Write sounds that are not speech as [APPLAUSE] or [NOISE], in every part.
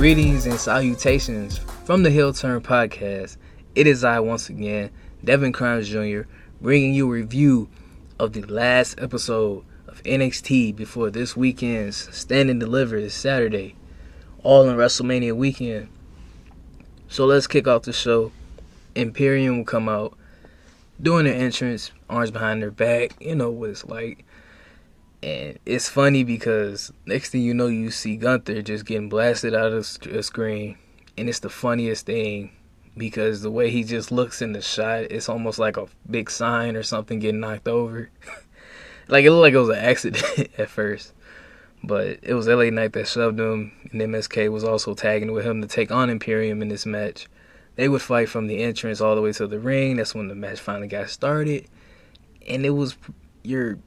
Greetings and salutations from the Heel Turn Podcast. It is I once again, Devin Crimes Jr., bringing you a review of the last episode of NXT before this weekend's Stand and Deliver this Saturday, all in WrestleMania weekend. So let's kick off the show. Imperium will come out, doing their entrance, arms behind their back, you know what it's like. And it's funny because next thing you know, you see Gunther just getting blasted out of the uh, screen. And it's the funniest thing because the way he just looks in the shot, it's almost like a big sign or something getting knocked over. [LAUGHS] like it looked like it was an [LAUGHS] accident at first. But it was LA Knight that shoved him, and MSK was also tagging with him to take on Imperium in this match. They would fight from the entrance all the way to the ring. That's when the match finally got started. And it was your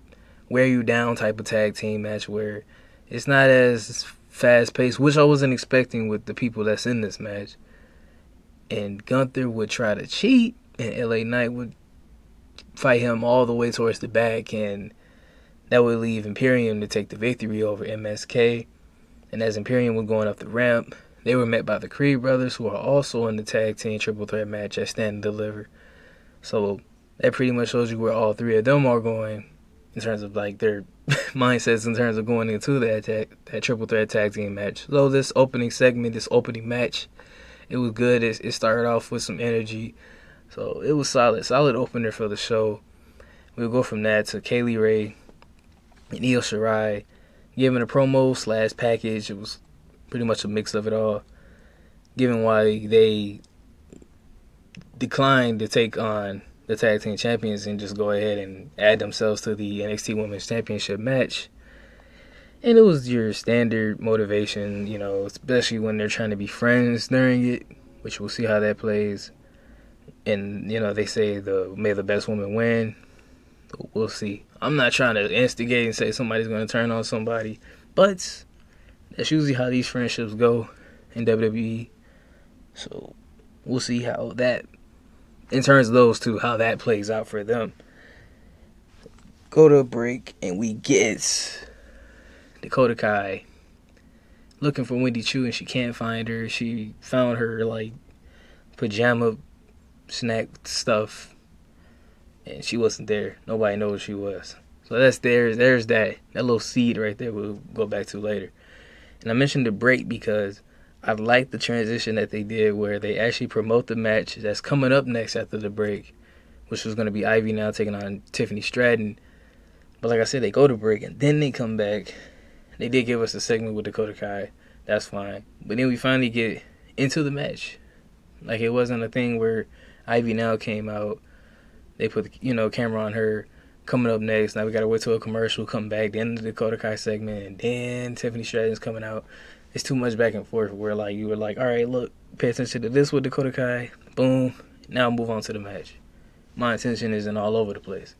wear you down type of tag team match where it's not as fast paced, which I wasn't expecting with the people that's in this match and Gunther would try to cheat, and LA Knight would fight him all the way towards the back, and that would leave Imperium to take the victory over MSK. And as Imperium was going up the ramp, they were met by the Creed brothers, who are also in the tag team triple threat match at Stand and Deliver. So that pretty much shows you where all three of them are going in terms of like their [LAUGHS] mindsets in terms of going into that tag, that triple threat tag team match. So this opening segment, this opening match it was good. It, it started off with some energy, so it was solid, solid opener for the show. We'll go from that to Kay Lee Ray and Io Shirai giving a promo slash package. It was pretty much a mix of it all. Given why they declined to take on the tag team champions and just go ahead and add themselves to the NXT Women's Championship match. And it was your standard motivation, you know, especially when they're trying to be friends during it, which we'll see how that plays. And, you know, they say the may the best woman win. We'll see. I'm not trying to instigate and say somebody's going to turn on somebody, but that's usually how these friendships go in WWE. So we'll see how that, in terms of those two, how that plays out for them. Go to a break and we get Dakota Kai looking for Wendy Choo, and she can't find her. She found her like pajama snack stuff and she wasn't there. Nobody knows she was. So that's there's There's that. That little seed right there we'll go back to later. And I mentioned the break because I like the transition that they did where they actually promote the match that's coming up next after the break, which was going to be Ivy Nile taking on Tiffany Stratton. But like I said, they go to break and then they come back they did give us a segment with Dakota Kai. That's fine. But then we finally get into the match. Like it wasn't a thing where Ivy Nile came out. They put you know camera on her coming up next. Now we gotta wait till a commercial, come back, then the Dakota Kai segment, and then Tiffany Stratton's coming out. It's too much back and forth. Where like you were like, all right, look, pay attention to this with Dakota Kai. Boom. Now move on to the match. My attention isn't all over the place.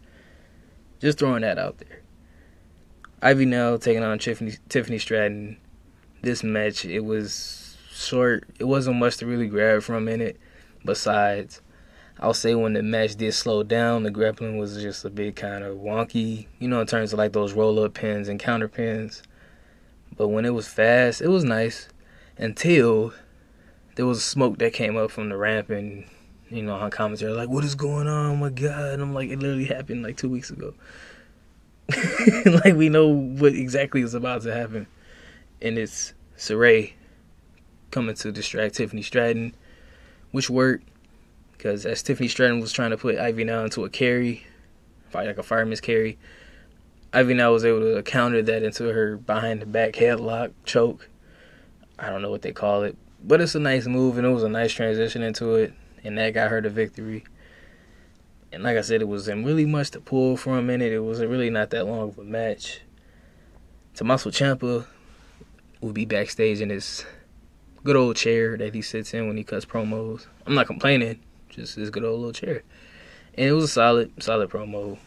Just throwing that out there. Ivy Nile taking on Tiffany, Tiffany Stratton. This match, it was short. It wasn't much to really grab from in it. Besides, I'll say when the match did slow down, the grappling was just a bit kind of wonky, you know, in terms of like those roll up pins and counter pins. But when it was fast, it was nice until there was smoke that came up from the ramp and, you know, on commentary, like, what is going on? Oh my God. And I'm like, it literally happened like two weeks ago. [LAUGHS] like we know what exactly is about to happen, and it's Sarray coming to distract Tiffany Stratton, which worked because as Tiffany Stratton was trying to put Ivy Nile into a carry, like a fireman's carry, Ivy Nile was able to counter that into her behind the back headlock choke. I don't know what they call it, but it's a nice move and it was a nice transition into it, and that got her the victory. And like I said, it wasn't really much to pull for a minute. It was really not that long of a match. Tommaso Ciampa will be backstage in his good old chair that he sits in when he cuts promos. I'm not complaining, just his good old little chair. And it was a solid, solid promo.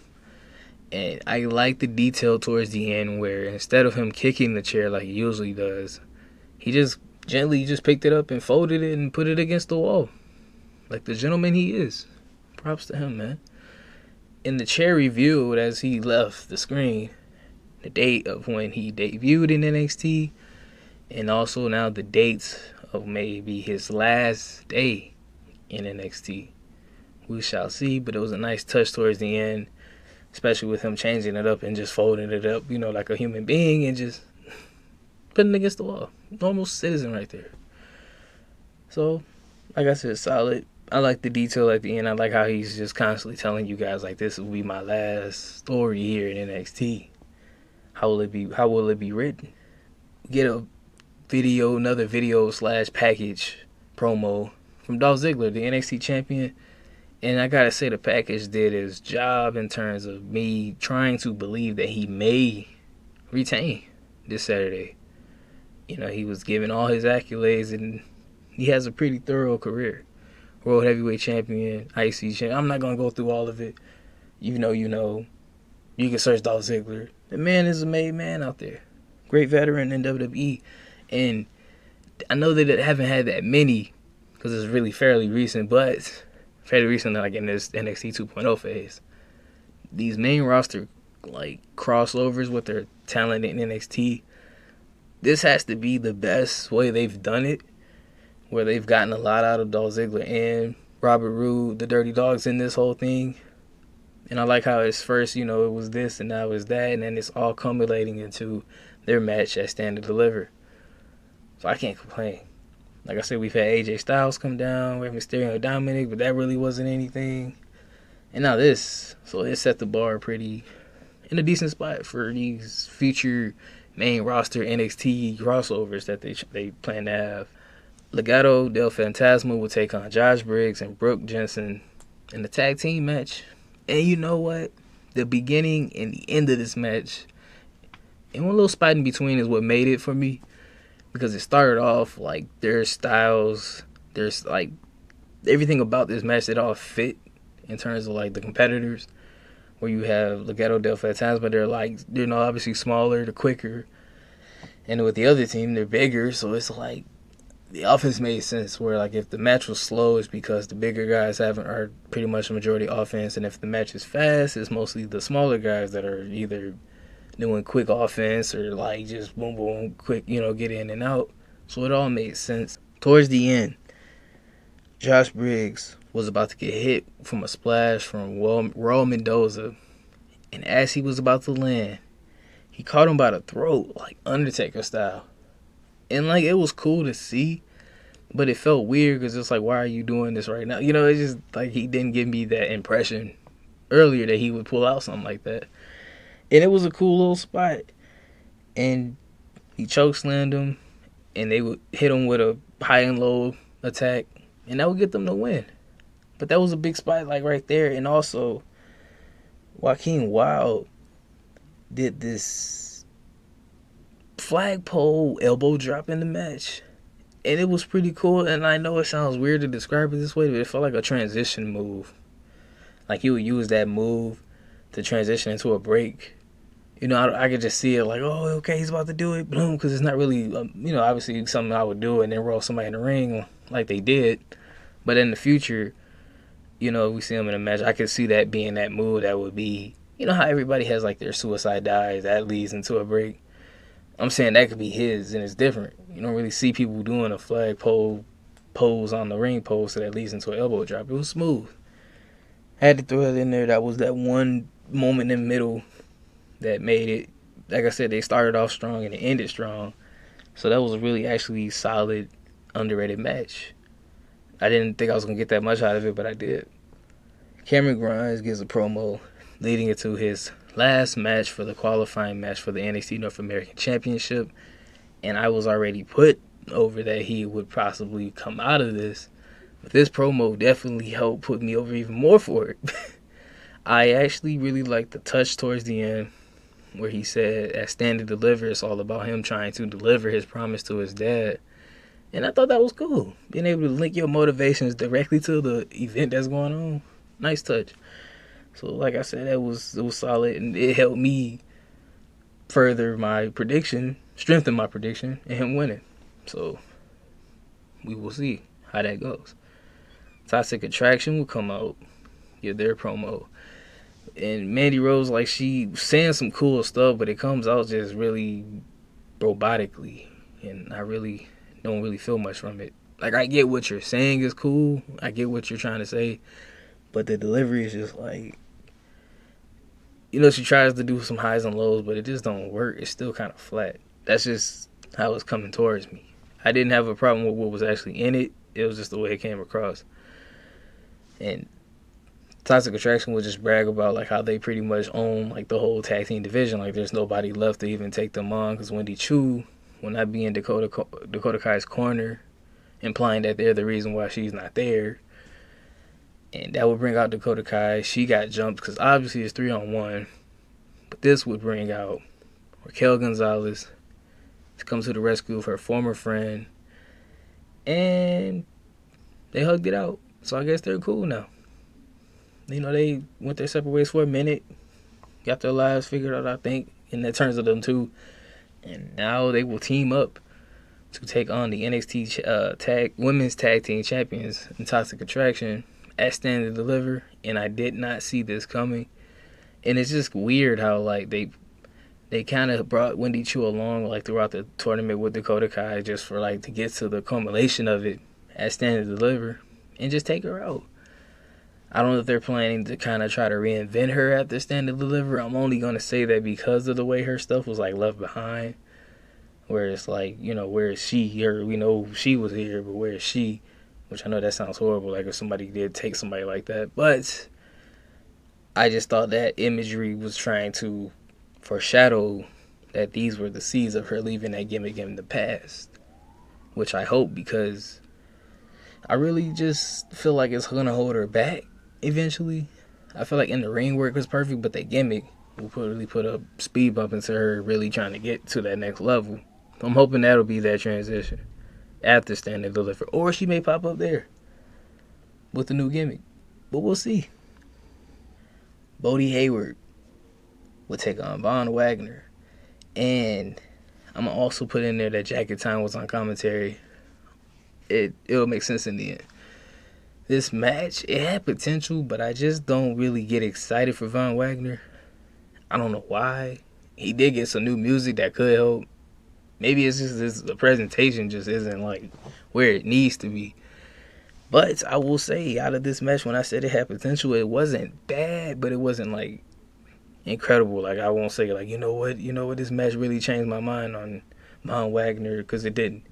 And I like the detail towards the end where instead of him kicking the chair like he usually does, he just gently just picked it up and folded it and put it against the wall. Like the gentleman he is. Props to him, man. In the chair revealed as he left the screen, the date of when he debuted in NXT, and also now the dates of maybe his last day in NXT. We shall see, but it was a nice touch towards the end, especially with him changing it up and just folding it up, you know, like a human being and just putting it against the wall. Normal citizen right there. So, like I said, solid. I like the detail at the end. I like how he's just constantly telling you guys like this will be my last story here in NXT. How will it be? How will it be written? Get a video, another video slash package promo from Dolph Ziggler, the NXT champion. And I gotta say, the package did his job in terms of me trying to believe that he may retain this Saturday. You know, he was given all his accolades and he has a pretty thorough career. World Heavyweight Champion, IC Champion. I'm not gonna go through all of it. You know, you know. You can search Dolph Ziggler. The man is a made man out there. Great veteran in WWE. And I know that they haven't had that many because it's really fairly recent, but fairly recent, like in this NXT 2.0 phase. These main roster like crossovers with their talent in NXT, this has to be the best way they've done it, where they've gotten a lot out of Dolph Ziggler and Robert Roode, the Dirty Dogs in this whole thing. And I like how it's first, you know, it was this and now it's that, and then it's all culminating into their match at Stand and Deliver. So I can't complain. Like I said, we've had AJ Styles come down, we have Mysterio Dominic, but that really wasn't anything. And now this, so it set the bar pretty in a decent spot for these future main roster NXT crossovers that they they plan to have. Legado del Fantasma will take on Josh Briggs and Brooke Jensen in the tag team match. And you know what? The beginning and the end of this match, and one little spot in between is what made it for me because it started off like their styles, there's like everything about this match it all fit in terms of like the competitors. Where you have Legado del Fantasma, they're like they're not obviously smaller, they're quicker, and with the other team they're bigger, so it's like the offense made sense. Where like if the match was slow, it's because the bigger guys haven't are pretty much the majority offense, and if the match is fast, it's mostly the smaller guys that are either doing quick offense or like just boom boom quick, you know, get in and out. So it all made sense. Towards the end, Josh Briggs was about to get hit from a splash from Raul Mendoza, and as he was about to land, he caught him by the throat, like Undertaker style. And like it was cool to see, but it felt weird because it's like, why are you doing this right now? You know, it's just like he didn't give me that impression earlier that he would pull out something like that and it was a cool little spot. And he chokeslammed him, and they would hit him with a high and low attack, and that would get them to win. But that was a big spot, like right there. And also, Joaquin Wilde did this flagpole elbow drop in the match. And it was pretty cool. And I know it sounds weird to describe it this way, but it felt like a transition move. Like he would use that move to transition into a break you know, I, I could just see it like, oh, okay, he's about to do it, boom, because it's not really, um, you know, obviously something I would do and then roll somebody in the ring like they did. But in the future, you know, we see him in a match, I could see that being that move that would be, you know, how everybody has like their suicide dives that leads into a break. I'm saying that could be his, and it's different. You don't really see people doing a flagpole pose on the ring post that leads into an elbow drop. It was smooth. I had to throw it in there. That was that one moment in the middle that made it. Like I said, they started off strong and it ended strong. So that was a really actually solid, underrated match. I didn't think I was gonna get that much out of it, but I did. Cameron Grimes gives a promo leading into his last match for the qualifying match for the NXT North American Championship, and I was already put over that he would possibly come out of this. But this promo definitely helped put me over even more for it. [LAUGHS] I actually really liked the touch towards the end where he said, at Stand and Deliver, it's all about him trying to deliver his promise to his dad." And I thought that was cool, being able to link your motivations directly to the event that's going on. Nice touch. So, like I said, that was it was solid, and it helped me further my prediction, strengthen my prediction, and him winning. So, we will see how that goes. Toxic Attraction will come out, get their promo and Mandy Rose, like she saying some cool stuff, but it comes out just really robotically, and I really don't really feel much from it. Like I get what you're saying is cool, I get what you're trying to say, but the delivery is just like, you know, she tries to do some highs and lows, but it just don't work. It's still kind of flat. That's just how it's coming towards me. I didn't have a problem with what was actually in it. It was just the way it came across. And Toxic Attraction would just brag about like how they pretty much own like the whole tag team division. Like there's nobody left to even take them on because Wendy Choo will not be in Dakota Dakota Kai's corner, implying that they're the reason why she's not there. And that would bring out Dakota Kai. She got jumped because obviously it's three on one, but this would bring out Raquel Gonzalez to come to the rescue of her former friend, and they hugged it out. So I guess they're cool now you know, they went their separate ways for a minute, got their lives figured out, I think, in the terms of them too. And now they will team up to take on the NXT uh, tag women's tag team champions in Toxic Attraction at Stand and Deliver. And I did not see this coming. And it's just weird how like they they kind of brought Wendy Choo along like throughout the tournament with Dakota Kai just for like to get to the culmination of it at Stand and Deliver and just take her out. I don't know if they're planning to kind of try to reinvent her the stand and deliver. I'm only gonna say that because of the way her stuff was like left behind. Where it's like, you know, where is she here? We know she was here, but where is she? Which I know that sounds horrible, like if somebody did take somebody like that. But I just thought that imagery was trying to foreshadow that these were the seeds of her leaving that gimmick in the past. Which I hope because I really just feel like it's gonna hold her back eventually. I feel like in the ring work was perfect, but the gimmick will put, really put a speed bump into her really trying to get to that next level. I'm hoping that'll be that transition after Stand and Deliver, or she may pop up there with a new gimmick, but we'll see. Bodhi Hayward will take on Von Wagner, and I'm gonna also put in there that Jacket Time was on commentary. It it'll make sense in the end this match, it had potential, but I just don't really get excited for Von Wagner. I don't know why. He did get some new music that could help. Maybe it's just this, the presentation just isn't like where it needs to be. But I will say, out of this match, when I said it had potential, it wasn't bad, but it wasn't like incredible. Like I won't say like you know what, you know what, this match really changed my mind on Von Wagner because it didn't.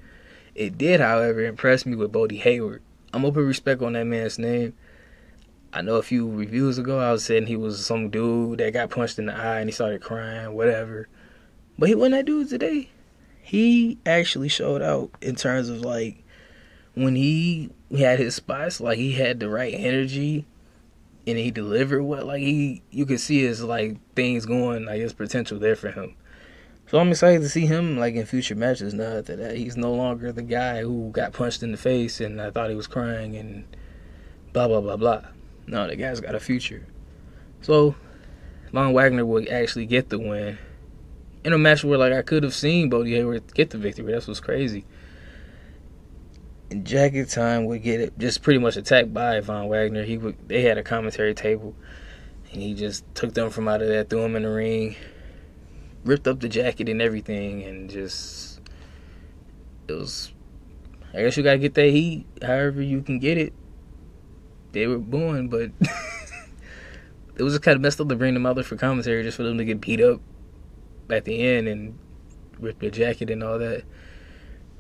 It did, however, impress me with Bodhi Hayward. I'm gonna put respect on that man's name. I know a few reviews ago I was saying he was some dude that got punched in the eye and he started crying, whatever. But he wasn't that dude today. He actually showed out in terms of like when he had his spots, like he had the right energy and he delivered what like he you could see his like things going, like his potential there for him. So I'm excited to see him like in future matches now that. Uh, he's no longer the guy who got punched in the face and I thought he was crying and blah blah blah blah. No, the guy's got a future. So Von Wagner would actually get the win. In a match where like I could have seen Bodhi Hayward get the victory. That's what's crazy. And Jacket Time would get it just pretty much attacked by Von Wagner. He would they had a commentary table and he just took them from out of there, threw them in the ring ripped up the jacket and everything, and just it was. I guess you gotta get that heat, however you can get it. They were born, but [LAUGHS] it was just kind of messed up to bring them out there for commentary, just for them to get beat up at the end and rip their jacket and all that.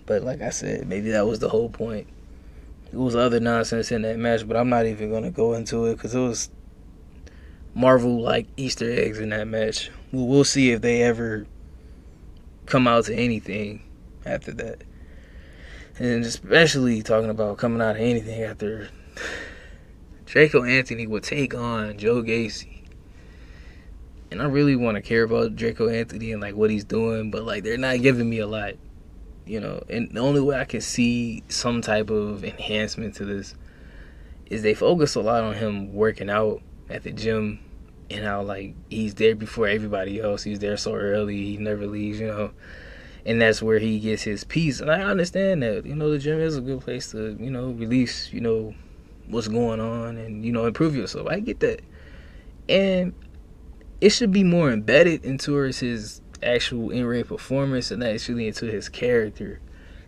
But like I said, maybe that was the whole point. It was other nonsense in that match, but I'm not even gonna go into it because it was Marvel like Easter eggs in that match. Well, we'll see if they ever come out to anything after that. And especially talking about coming out of anything after [SIGHS] Draco Anthony would take on Joe Gacy. and I really want to care about Draco Anthony and like what he's doing, but like they're not giving me a lot, you know. And the only way I can see some type of enhancement to this is they focus a lot on him working out at the gym and how like he's there before everybody else. He's there so early, he never leaves, you know. And that's where he gets his peace. And I understand that, you know, the gym is a good place to, you know, release, you know, what's going on and, you know, improve yourself. I get that. And it should be more embedded into his actual in-ring performance and actually into his character.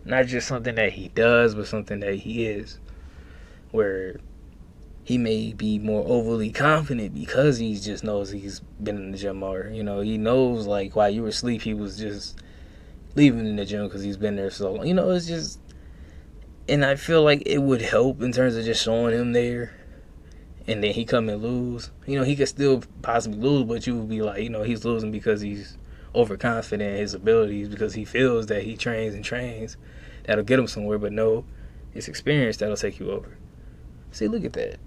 Not just something that he does, but something that he is. Where he may be more overly confident because he just knows he's been in the gym more. You know, he knows like while you were asleep, he was just leaving in the gym because he's been there so long. You know, it's just, and I feel like it would help in terms of just showing him there and then he come and lose, you know, he could still possibly lose, but you would be like, you know, he's losing because he's overconfident in his abilities because he feels that he trains and trains that'll get him somewhere, but no, it's experience that'll take you over. See, look at that.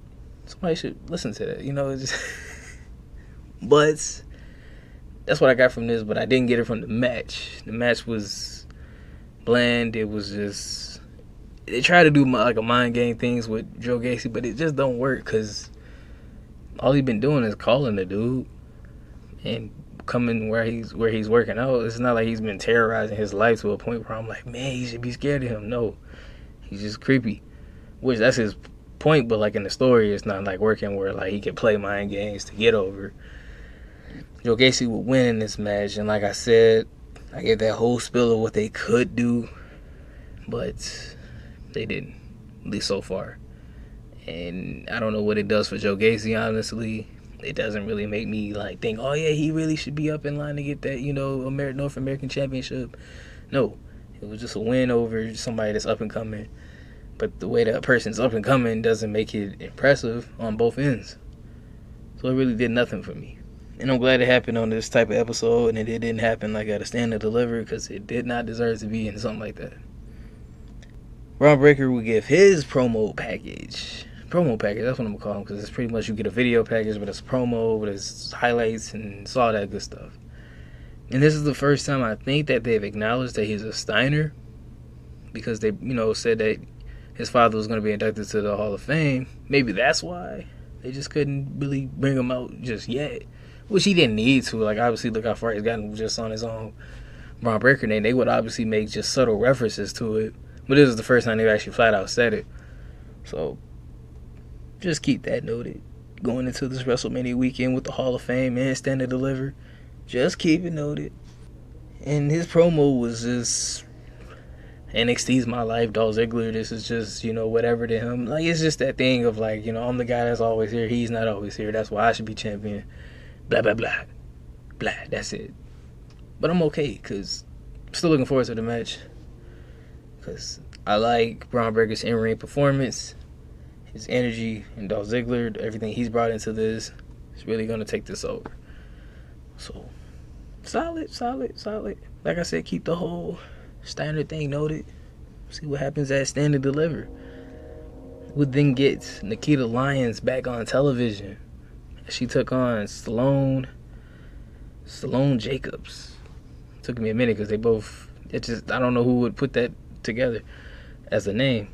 Somebody should listen to that, you know. Just [LAUGHS] but that's what I got from this, but I didn't get it from the match. The match was bland. It was just they try to do like a mind game things with Joe Gacy, but it just don't work because all he's been doing is calling the dude and coming where he's where he's working out. It's not like he's been terrorizing his life to a point where I'm like, man, you should be scared of him. No, he's just creepy. Which that's his point, but like in the story, it's not like working where like he can play mind games to get over. Joe Gacy would win in this match, and like I said, I get that whole spill of what they could do, but they didn't, at least so far. And I don't know what it does for Joe Gacy, honestly. It doesn't really make me like think, oh yeah, he really should be up in line to get that, you know, Amer- North American Championship. No, it was just a win over somebody that's up and coming. But the way that person's up and coming doesn't make it impressive on both ends. So it really did nothing for me. And I'm glad it happened on this type of episode and it didn't happen like at a stand and deliver because it did not deserve to be in something like that. Bron Breakker will give his promo package. Promo package, that's what I'm gonna call him because it's pretty much you get a video package, but it's promo, but it's highlights and it's all that good stuff. And this is the first time I think that they've acknowledged that he's a Steiner because they, you know, said that his father was going to be inducted to the Hall of Fame. Maybe that's why they just couldn't really bring him out just yet, which he didn't need to. Like obviously, look how far he's gotten just on his own. Bron Breakker name, they would obviously make just subtle references to it but this is the first time they've actually flat out said it. So just keep that noted. Going into this WrestleMania weekend with the Hall of Fame and Stand and Deliver. Just keep it noted. And his promo was just NXT's my life, Dolph Ziggler. This is just, you know, whatever to him. Like, it's just that thing of, like, you know, I'm the guy that's always here. He's not always here. That's why I should be champion. Blah, blah, blah. Blah. That's it. But I'm okay because I'm still looking forward to the match because I like Bron Breakker's in-ring performance, his energy, and Dolph Ziggler, everything he's brought into this is really gonna take this over. So, solid, solid, solid. Like I said, keep the whole standard thing noted. See what happens at Stand and Deliver. Would then get Nikita Lyons back on television. She took on Sloane, Sloane Jacobs. Took me a minute because they both. It just I don't know who would put that together as a name.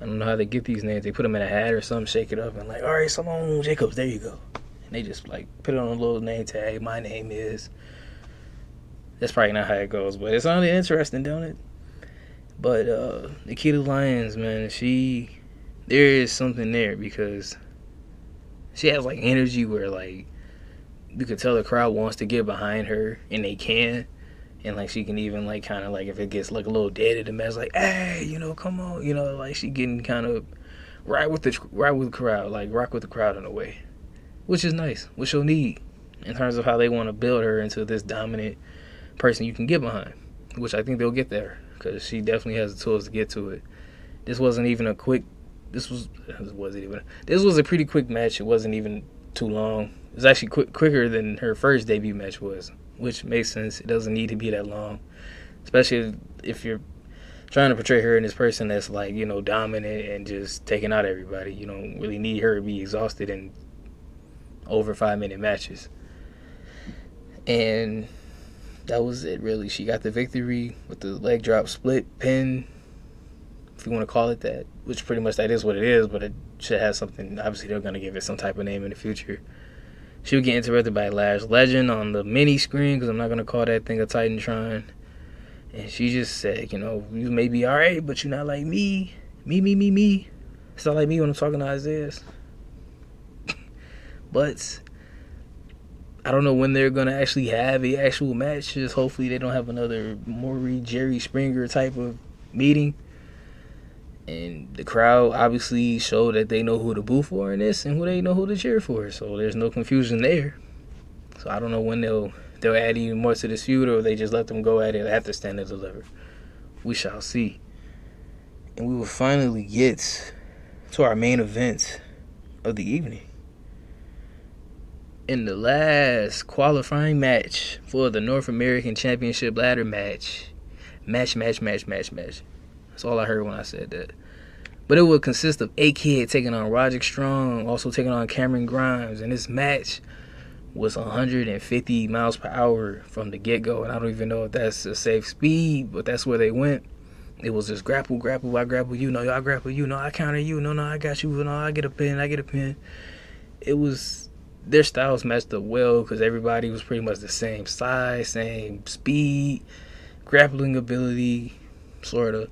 I don't know how they get these names. They put them in a hat or something, shake it up, and like, all right, Sloane Jacobs, there you go. And they just like put it on a little name tag. My name is. That's probably not how it goes, but it's only interesting, don't it? But uh Nikita Lyons, man, she there is something there because she has like energy where like you could tell the crowd wants to get behind her and they can and like she can even like kind of like if it gets like a little dead at the match, like hey, you know, come on, you know, like she getting kind of right with the right with the crowd, like rock with the crowd in a way, which is nice, which she'll need in terms of how they want to build her into this dominant person you can get behind, which I think they'll get there because she definitely has the tools to get to it. This wasn't even a quick. This was this wasn't even. This was a pretty quick match. It wasn't even too long. It was actually quick, quicker than her first debut match was which makes sense. It doesn't need to be that long, especially if you're trying to portray her in this person that's like you know dominant and just taking out everybody. You don't really need her to be exhausted in over five minute matches. And that was it, really. She got the victory with the leg drop split pin, if you want to call it that, which pretty much that is what it is, but it should have something. Obviously, they're going to give it some type of name in the future. She would get interrupted by Lash Legend on the mini screen because I'm not going to call that thing a Titantron. And she just said, you know, you may be all right, but you're not like me. Me, me, me, me. It's not like me when I'm talking to Isaiah. [LAUGHS] but I don't know when they're gonna actually have a actual match. Just hopefully they don't have another Maury Jerry Springer type of meeting. And the crowd obviously showed that they know who to boo for in this and who they know who to cheer for. So there's no confusion there. So I don't know when they'll they'll add even more to this feud or they just let them go at it after Stand and Deliver. We shall see. And we will finally get to our main event of the evening in the last qualifying match for the North American Championship ladder match. Match, match, match, match, match. That's all I heard when I said that. But it would consist of A Kid taking on Roderick Strong, also taking on Cameron Grimes. And this match was 150 miles per hour from the get go. And I don't even know if that's a safe speed, but that's where they went. It was just grapple, grapple, I grapple you, no, I grapple you, no, I counter you, no, no, I got you, no, I get a pin, I get a pin. It was their styles matched up well because everybody was pretty much the same size, same speed, grappling ability, sort of.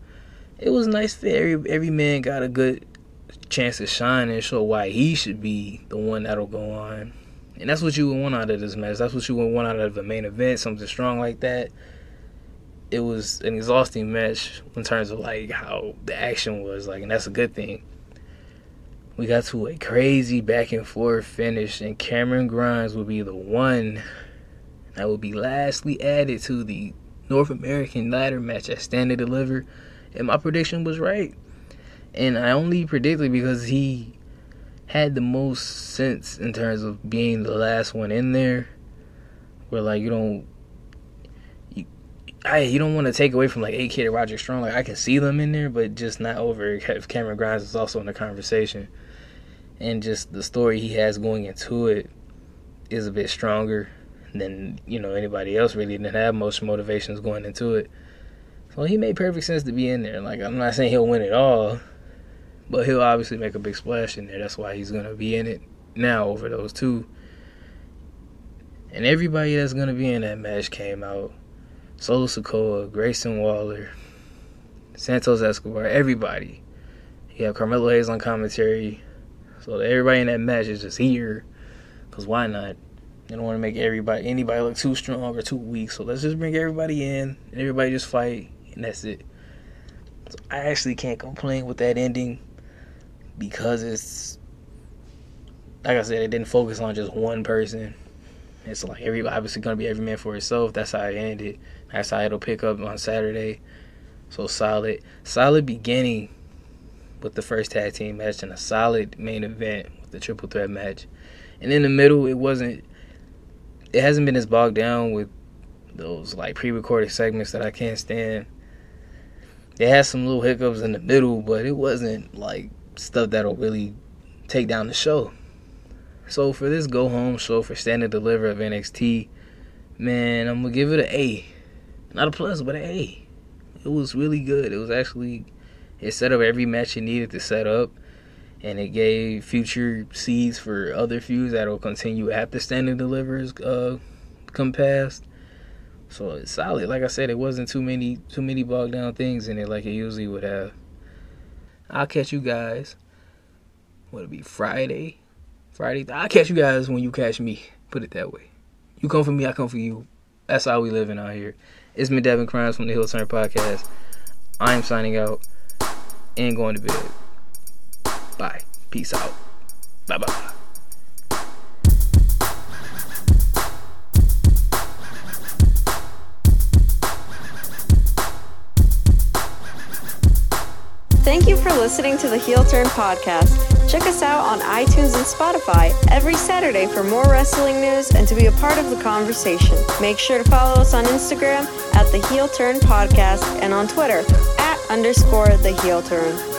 It was nice that every every man got a good chance to shine and show why he should be the one that'll go on. And that's what you would want out of this match. That's what you would want out of the main event, something strong like that. It was an exhausting match in terms of like how the action was like, and that's a good thing we got to a crazy back and forth finish, and Cameron Grimes will be the one that will be lastly added to the North American ladder match at Stand and Deliver. And my prediction was right. And I only predicted because he had the most sense in terms of being the last one in there. Where like you don't you I you don't want to take away from like AK to Roger Strong. Like I can see them in there, but just not over if Cameron Grimes is also in the conversation and just the story he has going into it is a bit stronger than you know anybody else really didn't have most motivations going into it. So he made perfect sense to be in there. Like I'm not saying he'll win it all, but he'll obviously make a big splash in there. That's why he's gonna be in it now over those two. And everybody that's gonna be in that match came out. Solo Sikoa, Grayson Waller, Santos Escobar, everybody. You have Carmelo Hayes on commentary. So everybody in that match is just here. Cause why not? They don't want to make everybody anybody look too strong or too weak. So let's just bring everybody in and everybody just fight and that's it. So I actually can't complain with that ending because it's like I said, it didn't focus on just one person. It's like every obviously gonna be every man for himself. That's how it ended. That's how it'll pick up on Saturday. So solid, solid beginning with the first tag team match and a solid main event with the triple threat match. And in the middle, it wasn't. It hasn't been as bogged down with those like pre-recorded segments that I can't stand. It had some little hiccups in the middle, but it wasn't like stuff that'll really take down the show. So for this go home show for Stand and Deliver of NXT, man, I'm gonna give it an A. Not a plus, but an A. It was really good. It was actually it set up every match it needed to set up, and it gave future seeds for other feuds that'll continue after Stand and Delivers uh, come past. So it's solid. Like I said, it wasn't too many too many bogged down things in it like it usually would have. I'll catch you guys. What'll be Friday? Friday. I'll catch you guys when you catch me. Put it that way. You come for me, I come for you. That's how we living out here. It's me, Devin Crimes from the Heel Turn Podcast. I'm signing out and going to bed. Bye. Peace out. Bye bye. Thank you for listening to the Heel Turn podcast. Check us out on iTunes and Spotify every Saturday for more wrestling news and to be a part of the conversation. Make sure to follow us on Instagram at the Heel Turn Podcast and on Twitter underscore the heel turn.